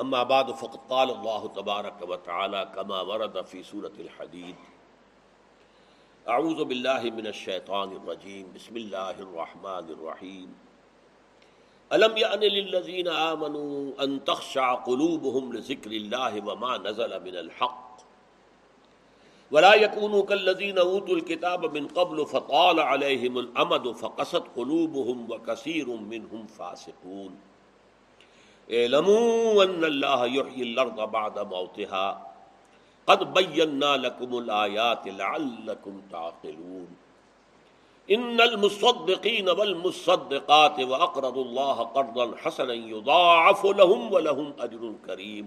اما بعد، فقد قال الله تبارك وتعالى كما ورد في سورة الحديد اعوذ بالله من الشيطان الرجيم بسم الله الرحمن الرحيم الم يأن للذين آمنوا ان تخشع قلوبهم لذكر الله وما نزل من الحق؟ ولا يكونوا كالذين اوتوا الكتاب من قبل فطال عليهم الامد فقست قلوبهم وكثير منهم فاسقون. اعلموا ان اللہ یحیی الارض بعد موتها قد بینا لکم الآیات لعلکم تعقلون. ان المصدقین والمصدقات واقرضوا اللہ قرضا حسنا يضاعف لهم ولهم اجر کریم.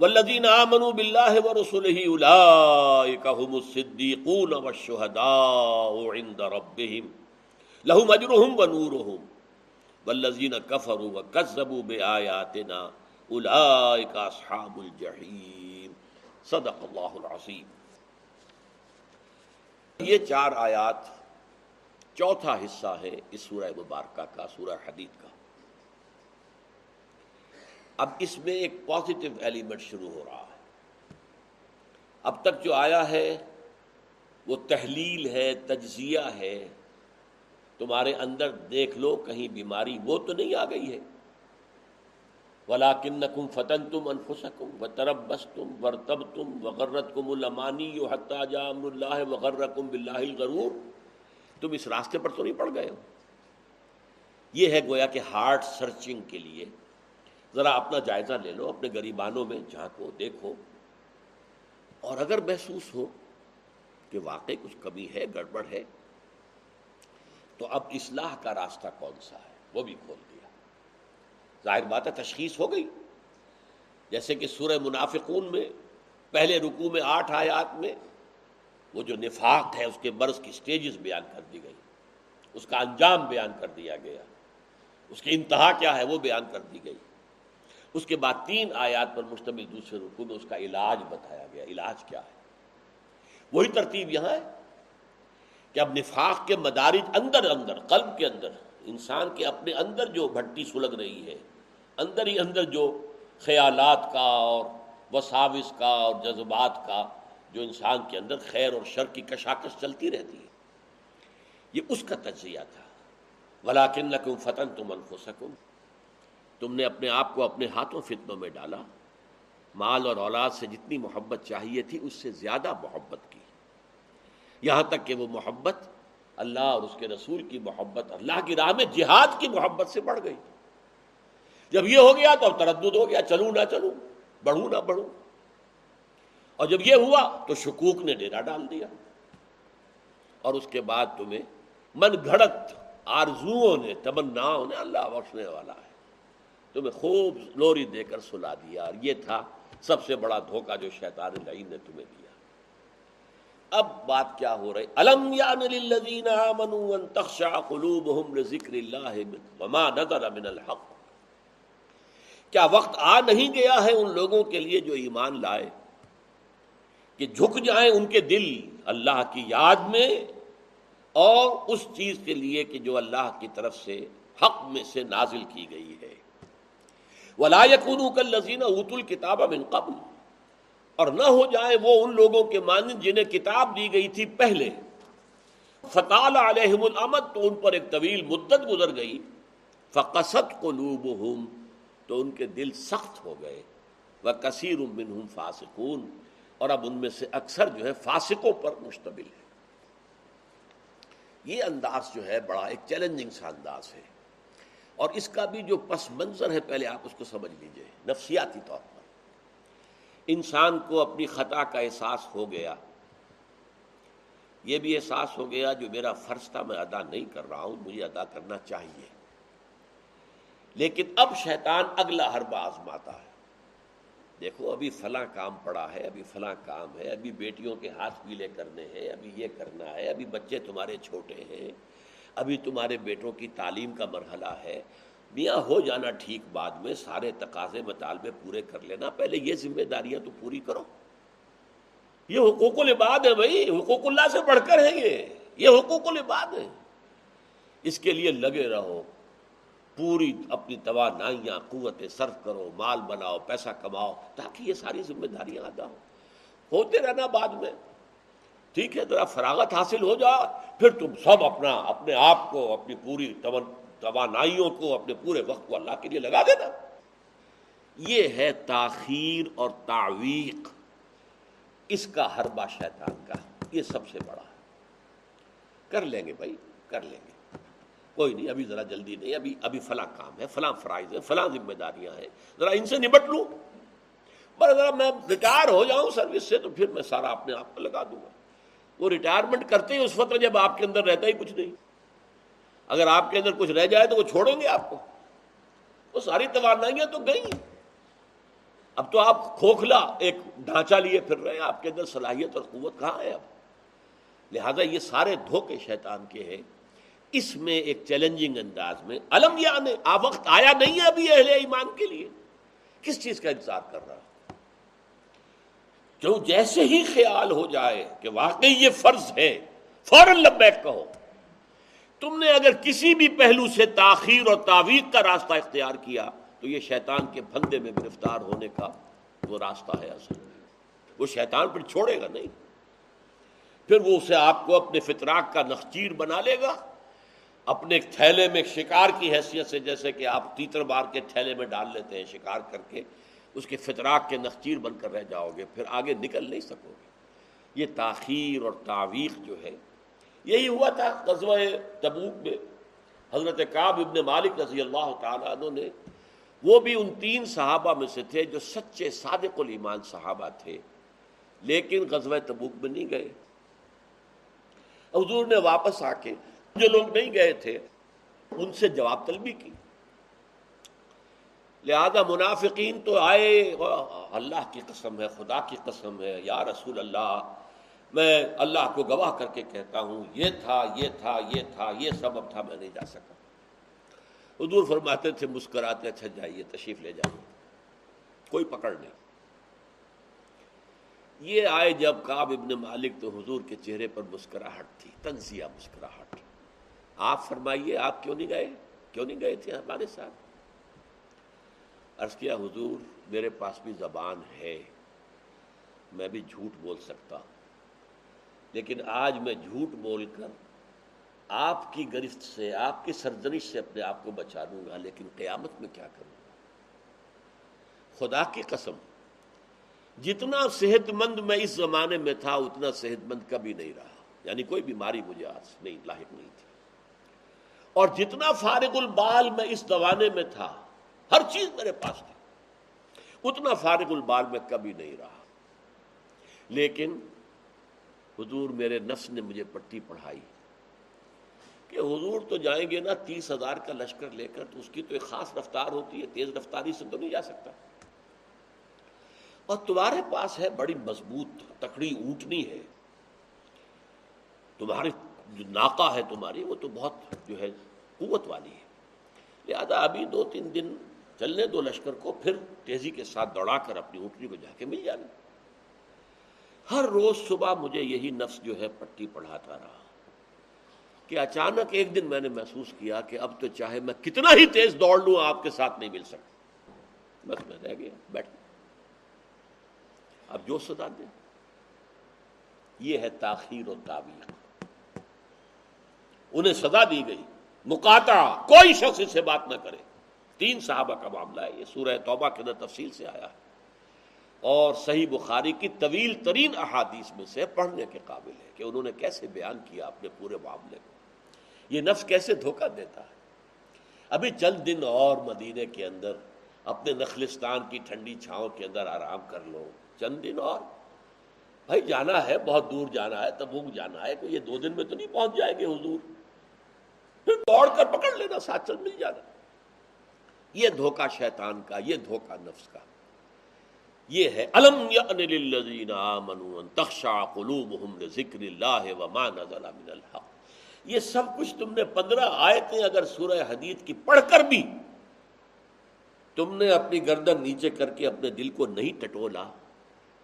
والذین آمنوا باللہ ورسله اولئک هم الصدیقون والشہداء عند ربهم. لهم اجرهم ونورهم. والذین کفروا وکذبوا بآیاتنا اولئک اصحاب الجحیم۔ صدق اللہ العظیم۔ یہ چار آیات چوتھا حصہ ہے اس سورہ مبارکہ کا، سورہ حدید کا۔ اب اس میں ایک پازیٹو ایلیمنٹ شروع ہو رہا ہے۔ اب تک جو آیا ہے وہ تحلیل ہے، تجزیہ ہے۔ تمہارے اندر دیکھ لو کہیں بیماری وہ تو نہیں آ گئی ہے۔ ولا کن کم فتن تم انفسکم و ترب بس تم ورتب تم وغرت کم المانی حتیٰ جام اللہ وغر کم بلّہ الغرور۔ تم اس راستے پر تو نہیں پڑ گئے ہو۔ یہ ہے گویا کہ ہارٹ سرچنگ کے لیے۔ ذرا اپنا جائزہ لے لو اپنے غریبانوں میں جھانکو دیکھو۔ اور اگر محسوس ہو کہ واقعی کچھ کمی ہے، گڑبڑ ہے تو اب اصلاح کا راستہ کون سا ہے؟ وہ بھی کھول دیا۔ ظاہر بات ہے، تشخیص ہو گئی۔ جیسے کہ سورہ منافقون میں، پہلے رکوع میں آٹھ آیات میں وہ جو نفاق ہے، اس کے برس کی سٹیجز بیان کر دی گئی۔ اس کا انجام بیان کر دیا گیا۔ اس کی انتہا کیا ہے، وہ بیان کر دی گئی۔ اس کے بعد تین آیات پر مشتمل دوسرے رکوع میں اس کا علاج بتایا گیا۔ علاج کیا ہے؟ وہی ترتیب یہاں ہے۔ کہ اب نفاق کے مدارج اندر اندر، قلب کے اندر، انسان کے اپنے اندر جو بھٹی سلگ رہی ہے، اندر ہی اندر جو خیالات کا اور وساوس کا اور جذبات کا جو انسان کے اندر خیر اور شر کی کشاکش چلتی رہتی ہے۔ یہ اس کا تجزیہ تھا۔ ولاکن لکم فتن تم انفسکم تم نے اپنے آپ کو اپنے ہاتھوں فتنوں میں ڈالا۔ مال اور اولاد سے جتنی محبت چاہیے تھی، اس سے زیادہ محبت کی۔ یہاں تک کہ وہ محبت اللہ اور اس کے رسول کی محبت، اللہ کی راہ میں جہاد کی محبت سے بڑھ گئی۔ جب یہ ہو گیا تو اب تردد ہو گیا، چلوں نہ چلوں، بڑھوں نہ بڑھوں۔ اور جب یہ ہوا تو شکوک نے ڈیرا ڈال دیا۔ اور اس کے بعد تمہیں من گھڑت، آرزوؤں نے، تمناؤں نے اللہ بخشنے والا ہے۔ تمہیں خوب لوری دے کر سلا دیا۔ اور یہ تھا سب سے بڑا دھوکہ جو شیطان لعین نے تمہیں دیا۔ اب بات کیا ہو رہی الم للذین آمنوا ان تخشع قلوبهم لذکر اللہ وما نظر من الحق؟ کیا وقت آ نہیں گیا ہے ان لوگوں کے لیے جو ایمان لائے؟ کہ جھک جائیں ان کے دل اللہ کی یاد میں اور اس چیز کے لیے کہ جو اللہ کی طرف سے حق میں سے نازل کی گئی ہے۔ ولا يكونوا كالذين اوتوا الكتاب من قبل۔ اور نہ ہو جائے وہ ان لوگوں کے مانند جنہیں کتاب دی گئی تھی پہلے۔ فطال علیہم الامد تو ان پر ایک طویل مدت گزر گئی۔ فقصت قلوبہم تو ان کے دل سخت ہو گئے۔ وہ کثیر منہم فاسقون۔ اور اب ان میں سے اکثر جو ہے فاسقوں پر مشتمل ہے یہ انداز جو ہے بڑا ایک چیلنجنگ سا انداز ہے۔ اور اس کا بھی جو پس منظر ہے، پہلے آپ اس کو سمجھ لیجیے۔ نفسیاتی طور پر۔ انسان کو اپنی خطا کا احساس ہو گیا۔ یہ بھی احساس ہو گیا جو میرا فرض تھا، میں ادا نہیں کر رہا ہوں، مجھے ادا کرنا چاہیے۔ لیکن اب شیطان اگلا ہر آزماتا ہے۔ دیکھو، ابھی فلاں کام پڑا ہے، ابھی فلاں کام ہے، ابھی بیٹیوں کے ہاتھ پیلے کرنے ہیں، ابھی یہ کرنا ہے، ابھی بچے تمہارے چھوٹے ہیں، ابھی تمہارے بیٹوں کی تعلیم کا مرحلہ ہے۔ میاں، ہو جانا ٹھیک بعد میں، سارے تقاضے مطالبے پورے کر لینا۔ پہلے یہ ذمہ داریاں تو پوری کرو۔ یہ حقوق العباد ہے بھائی، حقوق اللہ سے بڑھ کر ہے یہ۔ یہ حقوق العباد ہے اس کے لیے لگے رہو۔ پوری اپنی توانائیاں، قوتیں صرف کرو، مال بناؤ، پیسہ کماؤ، تاکہ یہ ساری ذمہ داریاں ادا ہو ہوتے رہنا بعد میں۔ ٹھیک ہے، ذرا فراغت حاصل ہو جا۔ پھر تم سب اپنا، اپنے آپ کو، اپنی پوری توانائیوں کو اپنے پورے وقت کو اللہ کے لیے لگا دینا۔ یہ ہے تاخیر اور تعویق۔ اس کا حربہ شیطان کا۔ یہ سب سے بڑا۔ ہے کر لیں گے بھائی، کر لیں گے۔ کوئی نہیں، ابھی ذرا جلدی نہیں، ابھی ابھی فلاں کام ہے، فلاں فرائض ہے فلاں ذمہ داریاں ہیں۔ ذرا ان سے نبٹ لوں۔ پر اگر میں ریٹائر ہو جاؤں سروس سے، تو پھر میں سارا اپنے آپ کو لگا دوں گا۔ وہ ریٹائرمنٹ کرتے ہی اس وقت جب آپ کے اندر رہتا ہی کچھ نہیں۔ اگر آپ کے اندر کچھ رہ جائے تو وہ چھوڑیں گے آپ کو۔ وہ ساری توانائیاں تو گئی اب تو آپ کھوکھلا ایک ڈھانچہ لیے پھر رہے ہیں۔ آپ کے اندر صلاحیت اور قوت کہاں ہے اب؟ لہذا یہ سارے دھوکے شیطان کے ہیں۔ اس میں ایک چیلنجنگ انداز میں علم یا آ وقت آیا نہیں ہے ابھی اہل ایمان کے لیے۔ کس چیز کا انتظار کر رہا جو جیسے ہی خیال ہو جائے کہ واقعی یہ فرض ہے، فوراً لبیک کہو۔ تم نے اگر کسی بھی پہلو سے تاخیر اور تعویق کا راستہ اختیار کیا، تو یہ شیطان کے بندے میں گرفتار ہونے کا وہ راستہ ہے اصل۔ میں وہ شیطان پر چھوڑے گا نہیں۔ پھر وہ اسے آپ کو اپنے فطراک کا نخچیر بنا لے گا۔ اپنے تھیلے میں شکار کی حیثیت سے، جیسے کہ آپ تیتر بار کے تھیلے میں ڈال لیتے ہیں شکار کر کے، اس کے فطراک کے نخچیر بن کر رہ جاؤ گے، پھر آگے نکل نہیں سکو گے۔ یہ تاخیر اور تعویق جو ہے یہی ہوا تھا قصبہ تبوک میں۔ حضرت کعب ابن مالک رضی اللہ تعالیٰ عنہ نے، وہ بھی ان تین صحابہ میں سے تھے جو سچے صادق الایمان صحابہ تھے، لیکن غزوہ تبوک میں نہیں گئے۔ حضور نے واپس آ کے جو لوگ نہیں گئے تھے، ان سے جواب طلبی کی۔ لہذا منافقین تو آئے، اللہ کی قسم ہے، خدا کی قسم ہے، یا رسول اللہ میں اللہ کو گواہ کر کے کہتا ہوں، یہ تھا یہ تھا یہ تھا، یہ سبب تھا، میں نہیں جا سکا۔ حضور فرماتے تھے، مسکراتے اچھا جائیے، تشریف لے جائیے۔ کوئی پکڑ نہیں۔ یہ آئے جب کاب ابن مالک تو حضور کے چہرے پر مسکراہٹ تھی، تنزیہ مسکراہٹ۔ آپ فرمائیے، آپ کیوں نہیں گئے؟ کیوں نہیں گئے تھے ہمارے ساتھ؟ عرض کیا، حضور میرے پاس بھی زبان ہے، میں بھی جھوٹ بول سکتا ہوں۔ لیکن آج میں جھوٹ بول کر آپ کی گرفت سے، آپ کی سرزنش سے اپنے آپ کو بچا دوں گا، لیکن قیامت میں کیا کروں خدا کی قسم، جتنا صحت مند میں اس زمانے میں تھا، اتنا صحت مند کبھی نہیں رہا۔ یعنی کوئی بیماری مجھے آج نہیں، لاحق نہیں تھی۔ اور جتنا فارغ البال میں اس زمانے میں تھا، ہر چیز میرے پاس تھی، اتنا فارغ البال میں کبھی نہیں رہا۔ لیکن حضور میرے نفس نے مجھے پٹی پڑھائی۔ کہ حضور تو جائیں گے نا تیس ہزار کا لشکر لے کر تو اس کی تو ایک خاص رفتار ہوتی ہے، تیز رفتاری سے تو نہیں جا سکتا۔ اور تمہارے پاس ہے بڑی مضبوط تکڑی، اونٹنی ہے۔ تمہاری جو ناکا ہے تمہاری، وہ تو بہت جو ہے قوت والی ہے۔ لہذا ابھی دو تین دن چلنے دو لشکر کو، پھر تیزی کے ساتھ دوڑا کر اپنی اونٹنی کو جا کے مل جانا۔ ہر روز صبح مجھے یہی نفس جو ہے پٹی پڑھاتا رہا۔ کہ اچانک ایک دن میں نے محسوس کیا کہ اب تو چاہے میں کتنا ہی تیز دوڑ لوں، آپ کے ساتھ نہیں مل سکتا۔ بس میں رہ گیا، بیٹھ اب جو سدا دیں۔ یہ ہے تاخیر و تعبیر انہیں سزا دی گئی۔ مکاتا کوئی شخص اس سے بات نہ کرے۔ تین صحابہ کا معاملہ ہے۔ یہ سورہ توبہ کے اندر تفصیل سے آیا۔ ہے اور صحیح بخاری کی طویل ترین احادیث میں سے پڑھنے کے قابل ہے کہ انہوں نے کیسے بیان کیا اپنے پورے معاملے کو۔ یہ نفس کیسے دھوکہ دیتا ہے؟ ابھی چند دن اور مدینے کے اندر اپنے نخلستان کی ٹھنڈی چھاؤں کے اندر آرام کر لو۔ چند دن اور۔ بھائی جانا ہے، بہت دور جانا ہے، تبوک جانا ہے کہ یہ دو دن میں تو نہیں پہنچ جائے گے حضور۔ پھر دوڑ کر پکڑ لینا، ساتھ چل مل جانا۔ یہ دھوکہ شیطان کا، یہ دھوکہ نفس کا۔ یہ ہے، الم للذین آمنوا ان تخشع قلوبهم لذکر اللہ وما نزل من الحق. یہ سب کچھ تم نے پندرہ آیتیں اگر سورہ حدیث کی پڑھ کر بھی تم نے اپنی گردن نیچے کر کے اپنے دل کو نہیں ٹٹولا،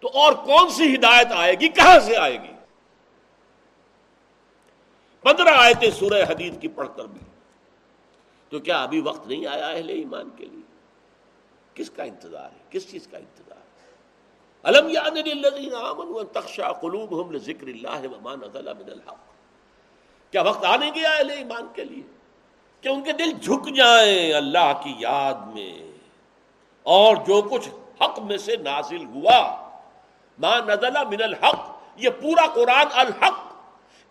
تو اور کون سی ہدایت آئے گی؟ کہاں سے آئے گی؟ پندرہ آیتیں سورہ حدیث کی پڑھ کر بھی۔ تو کیا ابھی وقت نہیں آیا اہل ایمان کے لیے؟ کس کا انتظار ہے؟ کس چیز کا انتظار الم یاد للذین آمنوا ان تخشع قلوبهم لذکر اللہ وما نزل من الحق. کیا وقت آنے گیا اہل ایمان کے لیے؟ کہ ان کے دل جھک جائیں اللہ کی یاد میں. اور جو کچھ حق میں سے نازل ہوا، ما نزل من الحق، یہ پورا قرآن الحق.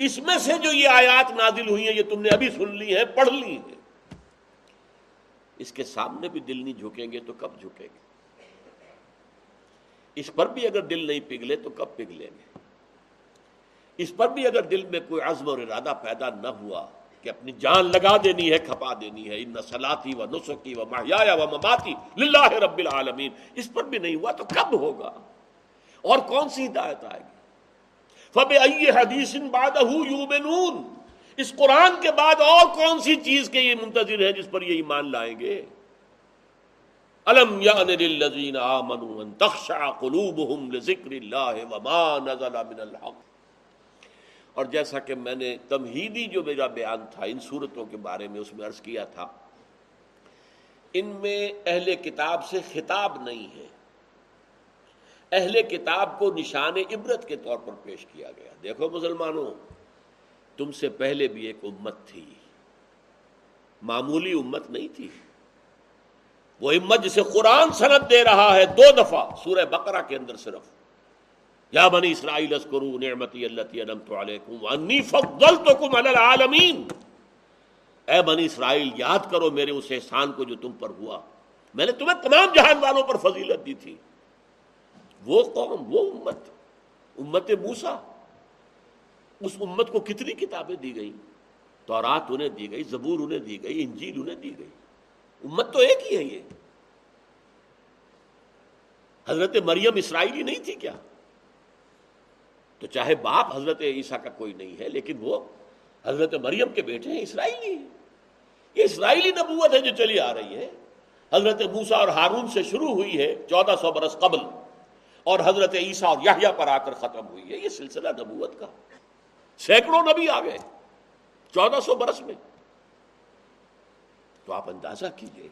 اس میں سے جو یہ آیات نازل ہوئی ہیں، یہ تم نے ابھی سن لی ہے پڑھ لی ہے اس کے سامنے بھی دل نہیں جھکیں گے تو کب جھکیں گے؟ اس پر بھی اگر دل نہیں پگھلے تو کب پگھلیں گے؟ اس پر بھی اگر دل میں کوئی عزم اور ارادہ پیدا نہ ہوا کہ اپنی جان لگا دینی ہے، کھپا دینی ہے، ان سلاتی و نسخی و محیا و مماتی للہ رب العالمین، اس پر بھی نہیں ہوا تو کب ہوگا؟ اور کون سی ہدایت آئے گی؟ فب حدیث بادہ یومنون اس قرآن کے بعد اور کون سی چیز کے یہ منتظر ہے جس پر یہ ایمان لائیں گے؟ الم للذین آمنوا ان تخشع قلوبهم لذکر اللہ وما نزل من الحق. اور جیسا کہ میں نے تمہیدی جو میرا بیان تھا، ان صورتوں کے بارے میں اس میں عرض کیا تھا، ان میں اہل کتاب سے خطاب نہیں ہے۔ اہل کتاب کو نشان عبرت کے طور پر پیش کیا گیا۔ دیکھو مسلمانوں، تم سے پہلے بھی ایک امت تھی۔ معمولی امت نہیں تھی۔ وہ امت جسے قرآن سند دے رہا ہے دو دفعہ، سورہ بقرہ کے اندر صرف۔ یا بنی اسرائیل اسکرو نعمتی اللہ علیکم انی فضلتکم علی العالمین۔ اے بنی اسرائیل، یاد کرو میرے اس احسان کو جو تم پر ہوا۔ میں نے تمہیں تمام جہان والوں پر فضیلت دی تھی۔ وہ قوم، وہ امت امت موسا اس امت کو کتنی کتابیں دی گئی تو رات انہیں دی گئی، زبور انہیں دی گئی، انجیل انہیں دی گئی۔ امت تو ایک ہی ہے یہ۔ حضرت مریم اسرائیلی نہیں تھی کیا؟ تو چاہے باپ حضرت عیسیٰ کا کوئی نہیں ہے، لیکن وہ حضرت مریم کے بیٹے ہیں، اسرائیلی یہ اسرائیلی نبوت ہے جو چلی آ رہی ہے۔ حضرت موسا اور ہارون سے شروع ہوئی ہے، چودہ سو برس قبل۔ اور حضرت عیسیٰ اور یحییٰ پر آ کر ختم ہوئی ہے۔ یہ سلسلہ نبوت کا۔ سینکڑوں نبی آ گئے چودہ سو برس میں۔ تو آپ اندازہ کیجیے،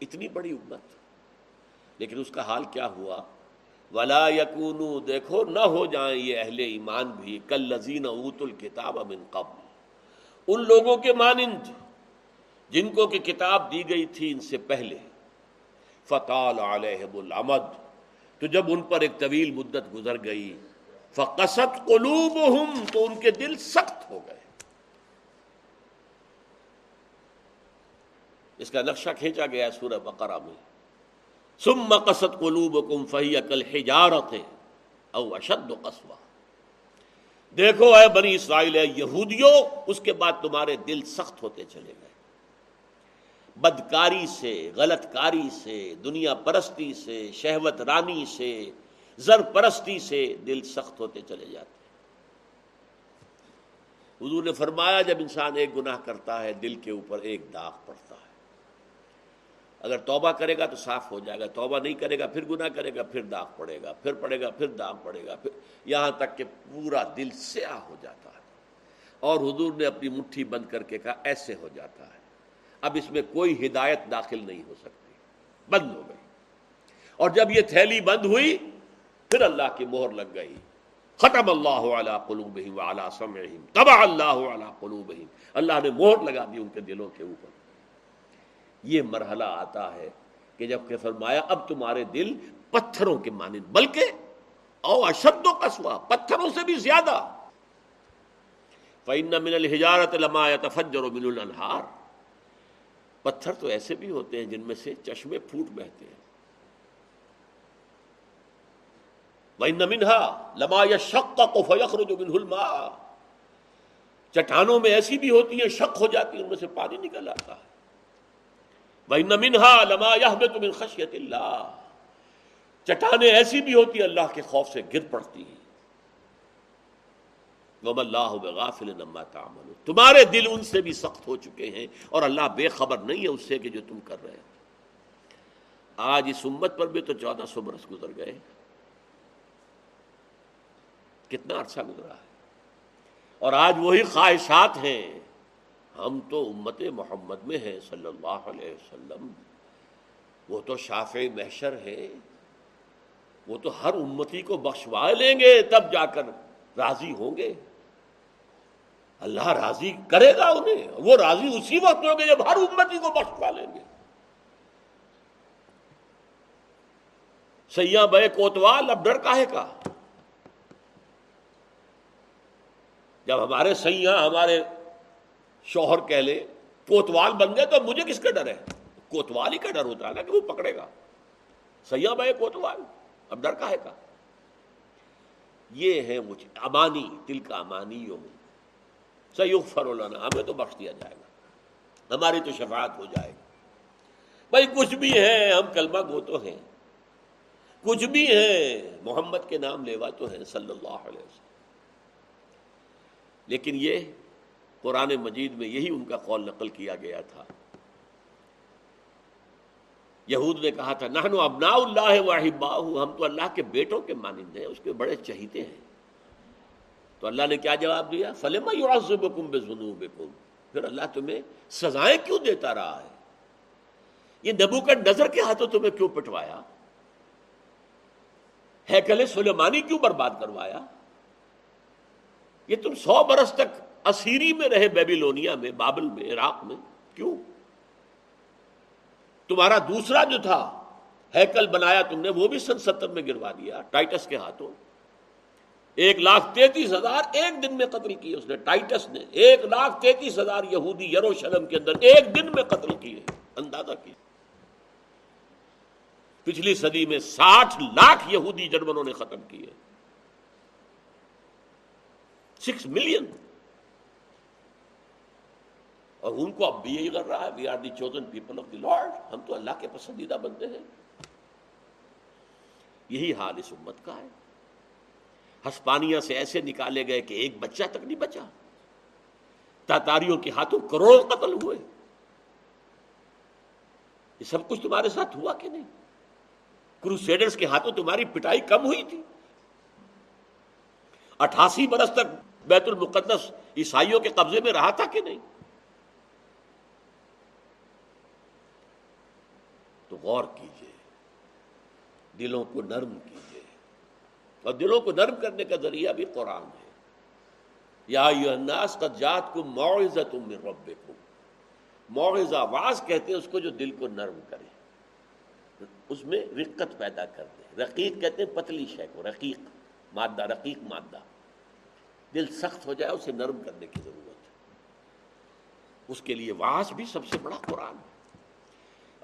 اتنی بڑی امت۔ لیکن اس کا حال کیا ہوا؟ ولا یقون دیکھو، نہ ہو جائیں یہ اہل ایمان بھی کل لذین اوت الکتاب من قبل۔ ان لوگوں کے مانند، جن کو کہ کتاب دی گئی تھی ان سے پہلے۔ فتح علیہم العمد تو جب ان پر ایک طویل مدت گزر گئی فقصت قلوبہم تو ان کے دل سخت ہو گئے۔ اس کا نقشہ کھینچا گیا سورہ بقرہ میں۔ سم قصد قلوبکم فہی کل حجارت او اشد قصوہ۔ دیکھو اے بنی اسرائیل، اے یہودیوں اس کے بعد تمہارے دل سخت ہوتے چلے گئے۔ بدکاری سے غلط کاری سے، دنیا پرستی سے، شہوت رانی سے، زر پرستی سے دل سخت ہوتے چلے جاتے حضور نے فرمایا، جب انسان ایک گناہ کرتا ہے، دل کے اوپر ایک داغ پڑتا ہے۔ اگر توبہ کرے گا تو صاف ہو جائے گا، توبہ نہیں کرے گا پھر گناہ کرے گا، پھر داغ پڑے گا، پھر پڑے گا، پھر داغ پڑے گا، پھر یہاں تک کہ پورا دل سیاہ ہو جاتا ہے۔ اور حضور نے اپنی مٹھی بند کر کے کہا، ایسے ہو جاتا ہے۔ اب اس میں کوئی ہدایت داخل نہیں ہو سکتی۔ بند ہو گئی۔ اور جب یہ تھیلی بند ہوئی، پھر اللہ کی مہر لگ گئی۔ ختم اللہ علی قلوبہم وعلا سمعہم تبع اللہ علی قلوبہم۔ اللہ نے مہر لگا دی ان کے دلوں کے اوپر۔ یہ مرحلہ آتا ہے کہ جبکہ فرمایا، اب تمہارے دل پتھروں کے مانند، بلکہ او اشد و قصوہ پتھروں سے بھی زیادہ۔ فَإِنَّ مِنَ الْحِجَارَةِ لَمَا يَتَفَجَّرُ مِنُ الْأَنْهَارِ۔ پتھر تو ایسے بھی ہوتے ہیں جن میں سے چشمے پھوٹ بہتے ہیں۔ وَإِنَّ مِنْهَا لَمَا يَشَقَّقُ فَيَخْرُجُ مِنْهُ الْمَاءِ۔ چٹانوں میں ایسی بھی ہوتی ہیں، شق ہو جاتی ہیں، ان میں سے پانی نکل آتا ہے۔ وَإِنَّ مِنْهَا لَمَا يَحْبِتُ مِنْ خَشْيَةِ اللَّهِ۔ چٹانیں ایسی بھی ہوتی ہیں اللہ کے خوف سے گر پڑتی ہیں۔ اللہ بغافل نما تعمل تمہارے دل ان سے بھی سخت ہو چکے ہیں اور اللہ بے خبر نہیں ہے اس سے کہ جو تم کر رہے آج اس امت پر بھی تو چودہ سو برس گزر گئے۔ کتنا عرصہ گزرا ہے۔ اور آج وہی خواہشات ہیں۔ ہم تو امت محمد میں ہیں صلی اللہ علیہ وسلم۔ وہ تو شاف محشر ہے وہ تو ہر امتی کو بخشوا لیں گے، تب جا کر راضی ہوں گے۔ اللہ راضی کرے گا انہیں۔ وہ راضی اسی وقت ہوں گے جب ہر امتی کو بخشوا لیں گے۔ سیاح بے کوتوال، اب ڈر کا ہے کا؟ جب ہمارے سیاح، ہمارے شوہر کہہ لے، کوتوال بن گئے تو مجھے کس کا ڈر ہے؟ کوتوال ہی کا ڈر ہوتا ہے نا کہ وہ پکڑے گا۔ سیاح بھائی کوتوال، اب ڈر کا ہے کا؟ یہ ہے مجھے امانی دل کا امانی یوم سیوگ فرولانا ہمیں تو بخش دیا جائے گا۔ ہماری تو شفاعت ہو جائے گی۔ بھائی کچھ بھی ہے، ہم کلمہ گو تو ہیں۔ کچھ بھی ہے، محمد کے نام لیوا تو ہیں، صلی اللہ علیہ وسلم۔ لیکن یہ قرآن مجید میں یہی ان کا قول نقل کیا گیا تھا۔ یہود نے کہا تھا نہنو ابنا اللہ واحب ہم تو اللہ کے بیٹوں کے مانند ہیں، اس کے بڑے چہیتے ہیں۔ تو اللہ نے کیا جواب دیا؟ فلما یعذبکم بذنوبکم۔ پھر اللہ تمہیں سزائیں کیوں دیتا رہا ہے؟ یہ نبو کا نظر کے ہاتھوں تمہیں کیوں پٹوایا؟ ہے سلیمانی کیوں برباد کروایا؟ یہ تم سو برس تک اسیری میں رہے بیبیلونیا میں، بابل میں، عراق میں، کیوں؟ تمہارا دوسرا جو تھا، ہیکل بنایا تم نے، وہ بھی سن ستر میں گروا دیا، ٹائٹس کے ہاتھوں۔ ایک لاکھ تینتیس ہزار ایک دن میں قتل کیے اس نے، ٹائٹس نے۔ ایک لاکھ تینتیس ہزار یہودی یروشلم کے اندر ایک دن میں قتل کیے، اندازہ کیے۔ پچھلی صدی میں ساٹھ لاکھ یہودی جرمنوں نے ختم کیے۔ Six million. اور ان کو اب بھی یہی کر رہا ہے. We are the chosen people of the Lord ہم تو اللہ کے پسندیدہ بنتے ہیں. یہی حال اس امت کا ہے. ہسپانیہ سے ایسے نکالے گئے کہ ایک بچہ تک نہیں بچا. تاتاریوں کے ہاتھوں کروڑ قتل ہوئے. یہ سب کچھ تمہارے ساتھ ہوا کہ نہیں؟ کروسیڈرز کے ہاتھوں تمہاری پٹائی کم ہوئی تھی. اٹھاسی برس تک بیت المقدس عیسائیوں کے قبضے میں رہا تھا کہ نہیں؟ غور کیجیے، دلوں کو نرم کیجیے۔ اور دلوں کو نرم کرنے کا ذریعہ بھی قرآن ہے۔ یا الناس قد جات کو معاوضہ تم میں رب معاوضہ واز کہتے ہیں اس کو جو دل کو نرم کرے۔ اس میں رقت پیدا کر دے۔ رقیق کہتے ہیں پتلی شے کو، رقیق، مادہ رقیق مادہ۔ دل سخت ہو جائے، اسے نرم کرنے کی ضرورت ہے۔ اس کے لیے واس بھی سب سے بڑا قرآن ہے۔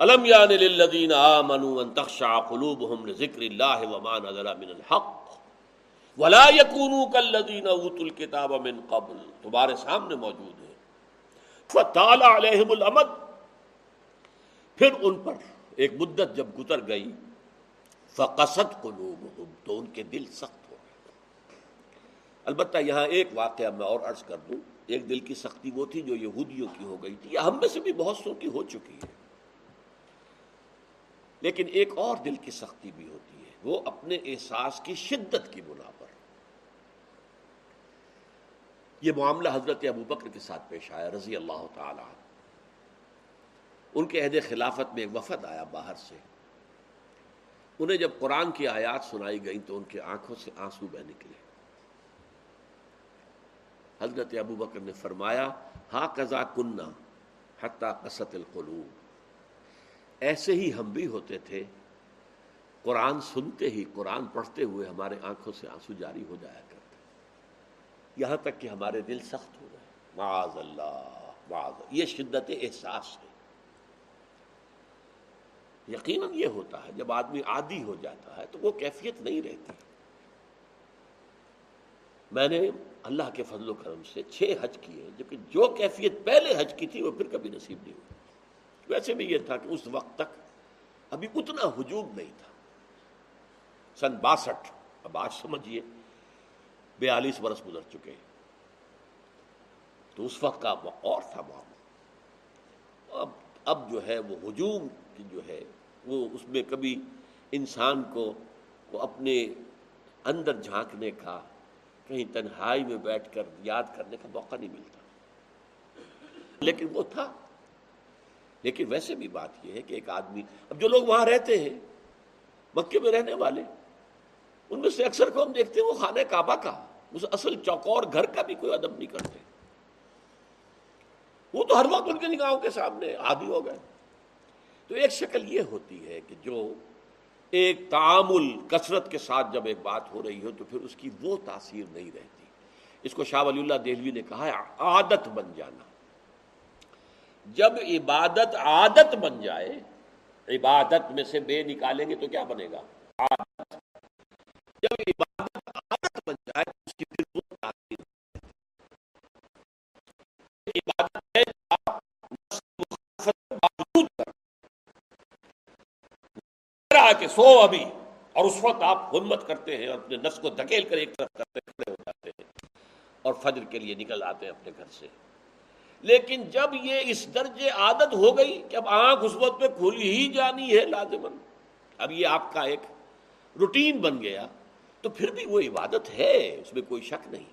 الم یان للذین آمنوا ان تخشع قلوبهم لذکر اللہ وما نزل من الحق ولا يكونوا كالذین اوتوا الكتاب من قبل تمہارے سامنے موجود ہے۔ فطال علیہم الامد۔ پھر ان پر ایک مدت جب گزر گئی فقصد قلوبہم تو ان کے دل سخت ہو گئے۔ البتہ یہاں ایک واقعہ میں اور عرض کر دوں، ایک دل کی سختی وہ تھی جو یہودیوں کی ہو گئی تھی، یا ہم میں سے بھی بہت سو کی ہو چکی ہے۔ لیکن ایک اور دل کی سختی بھی ہوتی ہے، وہ اپنے احساس کی شدت کی بنا پر۔ یہ معاملہ حضرت ابو بکر کے ساتھ پیش آیا، رضی اللہ تعالی ان کے عہد خلافت میں ایک وفد آیا باہر سے۔ انہیں جب قرآن کی آیات سنائی گئی تو ان کی آنکھوں سے آنسو بہ نکلے۔ حضرت ابو بکر نے فرمایا ہا کزا کنہ حتیٰ قصت القلوب۔ ایسے ہی ہم بھی ہوتے تھے۔ قرآن سنتے ہی، قرآن پڑھتے ہوئے ہمارے آنکھوں سے آنسو جاری ہو جایا کرتے یہاں تک کہ ہمارے دل سخت ہو گئے۔ معاذ اللہ معاذ یہ شدت احساس ہے۔ یقیناً یہ ہوتا ہے، جب آدمی عادی ہو جاتا ہے تو وہ کیفیت نہیں رہتی۔ میں نے اللہ کے فضل و کرم سے چھ حج کیے جبکہ جو کیفیت پہلے حج کی تھی وہ پھر کبھی نصیب نہیں ہوئی۔ ویسے بھی یہ تھا کہ اس وقت تک ابھی اتنا ہجوم نہیں تھا۔ سن باسٹھ، اب آج سمجھیے، بیالیس برس گزر چکے تو اس وقت کا اور تھا معاملہ۔ اب اب جو ہے وہ ہجوم کی جو ہے، وہ اس میں کبھی انسان کو وہ اپنے اندر جھانکنے کا، کہیں تنہائی میں بیٹھ کر یاد کرنے کا موقع نہیں ملتا۔ لیکن وہ تھا۔ لیکن ویسے بھی بات یہ ہے کہ ایک آدمی، اب جو لوگ وہاں رہتے ہیں، مکے میں رہنے والے، ان میں سے اکثر کو ہم دیکھتے ہیں وہ خانہ کعبہ کا، اس اصل چوکور گھر کا بھی کوئی ادب نہیں کرتے۔ وہ تو ہر وقت ان کے نگاہوں کے سامنے عادی ہو گئے۔ تو ایک شکل یہ ہوتی ہے کہ جو ایک تعامل، کثرت کے ساتھ جب ایک بات ہو رہی ہو تو پھر اس کی وہ تاثیر نہیں رہتی۔ اس کو شاہ ولی اللہ دہلوی نے کہا ہے، عادت بن جانا۔ جب عبادت عادت بن جائے، عبادت میں سے بے نکالیں گے تو کیا بنے گا؟ عادت۔ جب عبادت عادت بن جائے، تو اس کی پھر وہ تاثیر عبادت ہے کہ سو ابھی، اور اس وقت آپ ہمت کرتے ہیں اور اپنے نفس کو دھکیل کر ایک طرف کرتے کھڑے ہو جاتے ہیں، اور فجر کے لیے نکل آتے ہیں اپنے گھر سے۔ لیکن جب یہ اس درجے عادت ہو گئی کہ اب آنکھ اس وقت پہ کھلی ہی جانی ہے لازمن اب یہ آپ کا ایک روٹین بن گیا، تو پھر بھی وہ عبادت ہے، اس میں کوئی شک نہیں،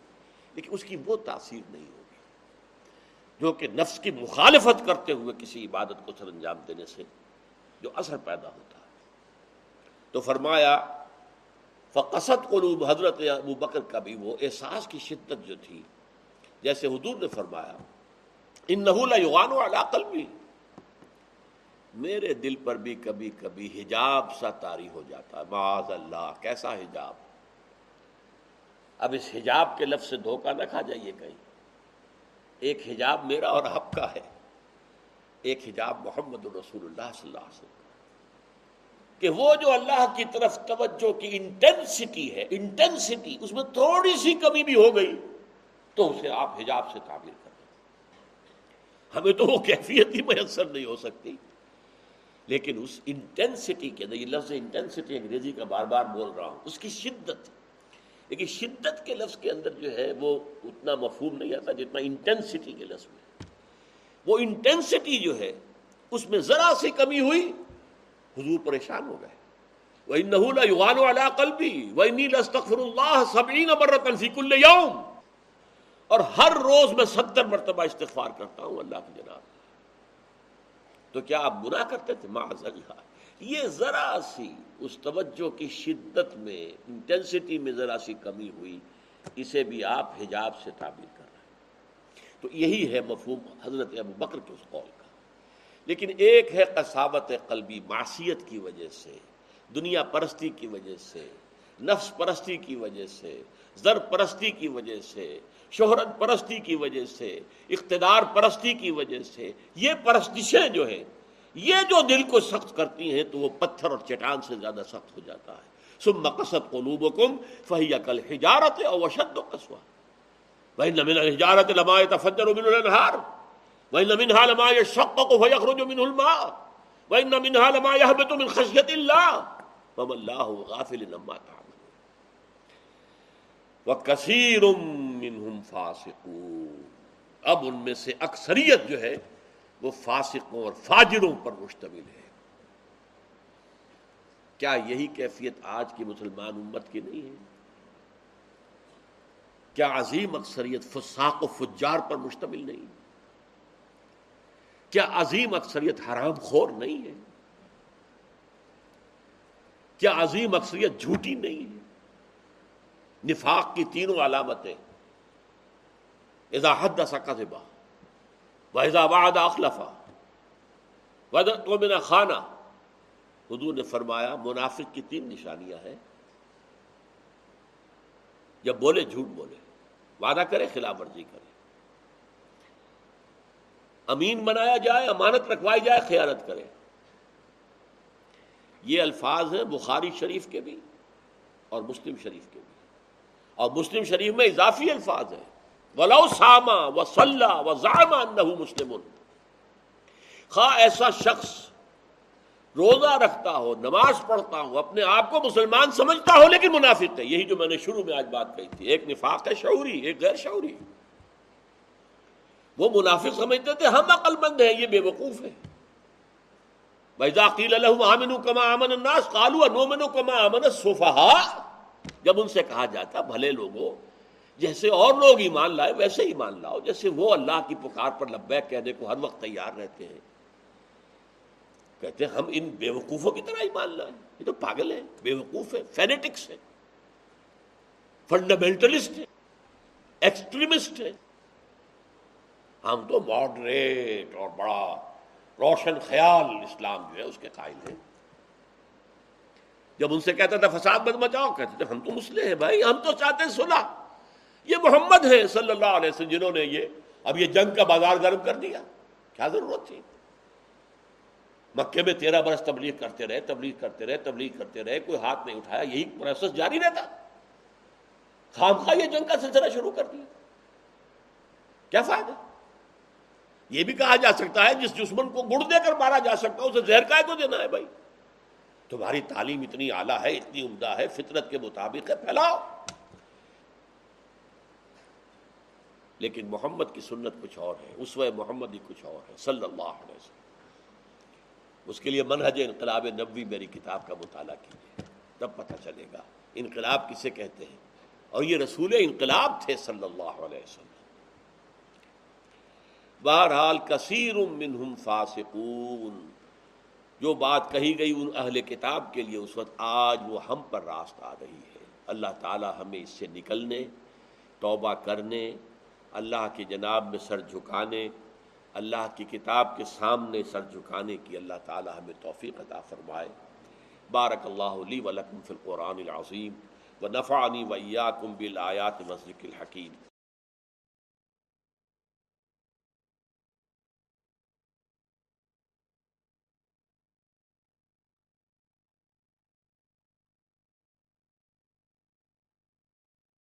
لیکن اس کی وہ تاثیر نہیں ہوگی۔ جو کہ نفس کی مخالفت کرتے ہوئے کسی عبادت کو سر انجام دینے سے جو اثر پیدا ہوتا ہے۔ تو فرمایا فقصد قلوب حضرت ابو بکر کا بھی وہ احساس کی شدت جو تھی، جیسے حضور نے فرمایا ان نحول یوغان و علاقل بھی میرے دل پر بھی کبھی کبھی حجاب سا تاری ہو جاتا، معاذ اللہ، کیسا حجاب؟ اب اس حجاب کے لفظ سے دھوکہ نہ کھا جائیے کہیں۔ ایک حجاب میرا اور آپ کا ہے۔ ایک حجاب محمد رسول اللہ صلی اللہ علیہ وسلم کہ وہ جو اللہ کی طرف توجہ کی انٹینسٹی ہے انٹینسٹی اس میں تھوڑی سی کمی بھی ہو گئی، تو اسے آپ حجاب سے تعبیر کر ہمیں تو وہ کیفیت ہی میسر نہیں ہو سکتی۔ لیکن اس انٹینسٹی کے اندر، یہ لفظ انٹینسٹی انگریزی کا بار بار بول رہا ہوں، اس کی شدت۔ لیکن شدت کے لفظ کے اندر جو ہے، وہ اتنا مفہوم نہیں آتا جتنا انٹینسٹی کے لفظ میں۔ وہ انٹینسٹی جو ہے، اس میں ذرا سی کمی ہوئی، حضور پریشان ہو گئے۔ وہ نحول یوغان والا قلبی وہ نیل استغفر اللہ سبعین مرتن فی کل یوم اور ہر روز میں ستر مرتبہ استغفار کرتا ہوں اللہ کی جناب۔ تو کیا آپ گناہ کرتے تھے؟ معاذ اللہ یہ ذرا سی اس توجہ کی شدت میں انٹینسٹی میں ذرا سی کمی ہوئی، اسے بھی آپ حجاب سے تعبیر کر رہے ہیں۔ تو یہی ہے مفہوم حضرت ابو بکر کے اس قول کا۔ لیکن ایک ہے قصابت قلبی معصیت کی وجہ سے، دنیا پرستی کی وجہ سے نفس پرستی کی وجہ سے، زر پرستی کی وجہ سے، شہرت پرستی کی وجہ سے، اقتدار پرستی کی وجہ سے، یہ پرستشیں جو ہیں، یہ جو دل کو سخت کرتی ہیں تو وہ پتھر اور چٹان سے زیادہ سخت ہو جاتا ہے۔ سم مقصد قلوب کم فہی کل ہجارت اور وشد و قصوہ بھائی نمن ہجارت لمائے تفجر من الانہار وَإِنَّ مِنْهَا لَمَا يَشَّقَّقُ فَيَخْرُجُ مِنْهُ الْمَاءُ۔ وَإِنَّ مِنْهَا لَمَا يَهْبِطُ مِنْ خَشْيَةِ اللَّهِ۔ وَمَا اللَّهُ غَافِلٍ عَمَّا تَعْمَلُونَ۔ وَكَثِيرٌ مِنْهُمْ فَاسِقُونَ۔ اب ان میں سے اکثریت جو ہے وہ فاسقوں اور فاجروں پر مشتمل ہے۔ کیا یہی کیفیت آج کی مسلمان امت کی نہیں ہے؟ کیا عظیم اکثریت فساق و فجار پر مشتمل نہیں؟ کیا عظیم اکثریت حرام خور نہیں ہے؟ کیا عظیم اکثریت جھوٹی نہیں ہے؟ نفاق کی تینوں علامتیں۔ حد سکا وحضا وعد اخلفا تو میرا خانہ حضور نے فرمایا، منافق کی تین نشانیاں ہیں۔ جب بولے، جھوٹ بولے۔ وعدہ کرے، خلاف ورزی کرے۔ امین بنایا جائے، امانت رکھوائی جائے، خیانت کرے۔ یہ الفاظ ہیں، بخاری شریف کے بھی اور مسلم شریف کے بھی۔ اور مسلم شریف میں اضافی الفاظ ہیں۔ ولو ساما و صلاح و زامہ نہ مسلم۔ خواہ ایسا شخص روزہ رکھتا ہو، نماز پڑھتا ہو، اپنے آپ کو مسلمان سمجھتا ہو، لیکن منافق ہے۔ یہی جو میں نے شروع میں آج بات کہی تھی۔ ایک نفاق ہے شعوری، ایک غیر شعوری۔ وہ منافق سمجھتے تھے، ہم عقل مند ہیں، یہ بے وقوف ہے کما امن الناس کالو نومن کما امن صفحا جب ان سے کہا جاتا بھلے لوگوں، جیسے اور لوگ ایمان لائے ویسے ایمان لاؤ، جیسے وہ اللہ کی پکار پر لبیک کہنے کو ہر وقت تیار رہتے ہیں۔ کہتے ہیں، ہم ان بے وقوفوں کی طرح ایمان لائیں یہ تو پاگل ہیں بے وقوف ہے فینیٹکس ہے فنڈامنٹلسٹ ہے ایکسٹریمسٹ ہے ہم تو ماڈریٹ اور بڑا روشن خیال اسلام جو ہے اس کے قائل ہیں۔ جب ان سے کہتا تھا فساد بد مچاؤ، کہتے تھے، ہم تو مسلے ہیں بھائی، ہم تو چاہتے ہیں سنا یہ محمد ہے صلی اللہ علیہ وسلم جنہوں نے یہ، اب یہ جنگ کا بازار گرم کر دیا۔ کیا ضرورت تھی؟ مکے میں تیرہ برس تبلیغ کرتے رہے، تبلیغ کرتے رہے، تبلیغ کرتے رہے، کوئی ہاتھ نہیں اٹھایا، یہی پروسیس جاری رہتا۔ خام خواہ یہ جنگ کا سلسلہ شروع کر دیا۔ کیا فائدہ؟ یہ بھی کہا جا سکتا ہے، جس دشمن کو گڑ دے کر مارا جا سکتا ہے، اسے زہر کا کو دینا ہے بھائی۔ تمہاری تعلیم اتنی اعلیٰ ہے، اتنی عمدہ ہے، فطرت کے مطابق ہے، پھیلاؤ۔ لیکن محمد کی سنت کچھ اور ہے، اس محمد ہی کچھ اور ہے، صلی اللہ علیہ وسلم۔ اس کے لیے منہج انقلاب نبوی میری کتاب کا مطالعہ کیجیے، تب پتہ چلے گا انقلاب کسے کہتے ہیں۔ اور یہ رسول انقلاب تھے صلی اللہ علیہ وسلم۔ بہرحال کثیر منہم فاسقون۔ جو بات کہی گئی ان اہل کتاب کے لیے اس وقت، آج وہ ہم پر راست آ رہی ہے۔ اللہ تعالی ہمیں اس سے نکلنے، توبہ کرنے، اللہ کی جناب میں سر جھکانے، اللہ کی کتاب کے سامنے سر جھکانے کی اللہ تعالی ہمیں توفیق عطا فرمائے۔ بارک اللہ علی ولکم فی القرآن العظیم و نفعنی ویاکم بالآیات مسجد الحکیم۔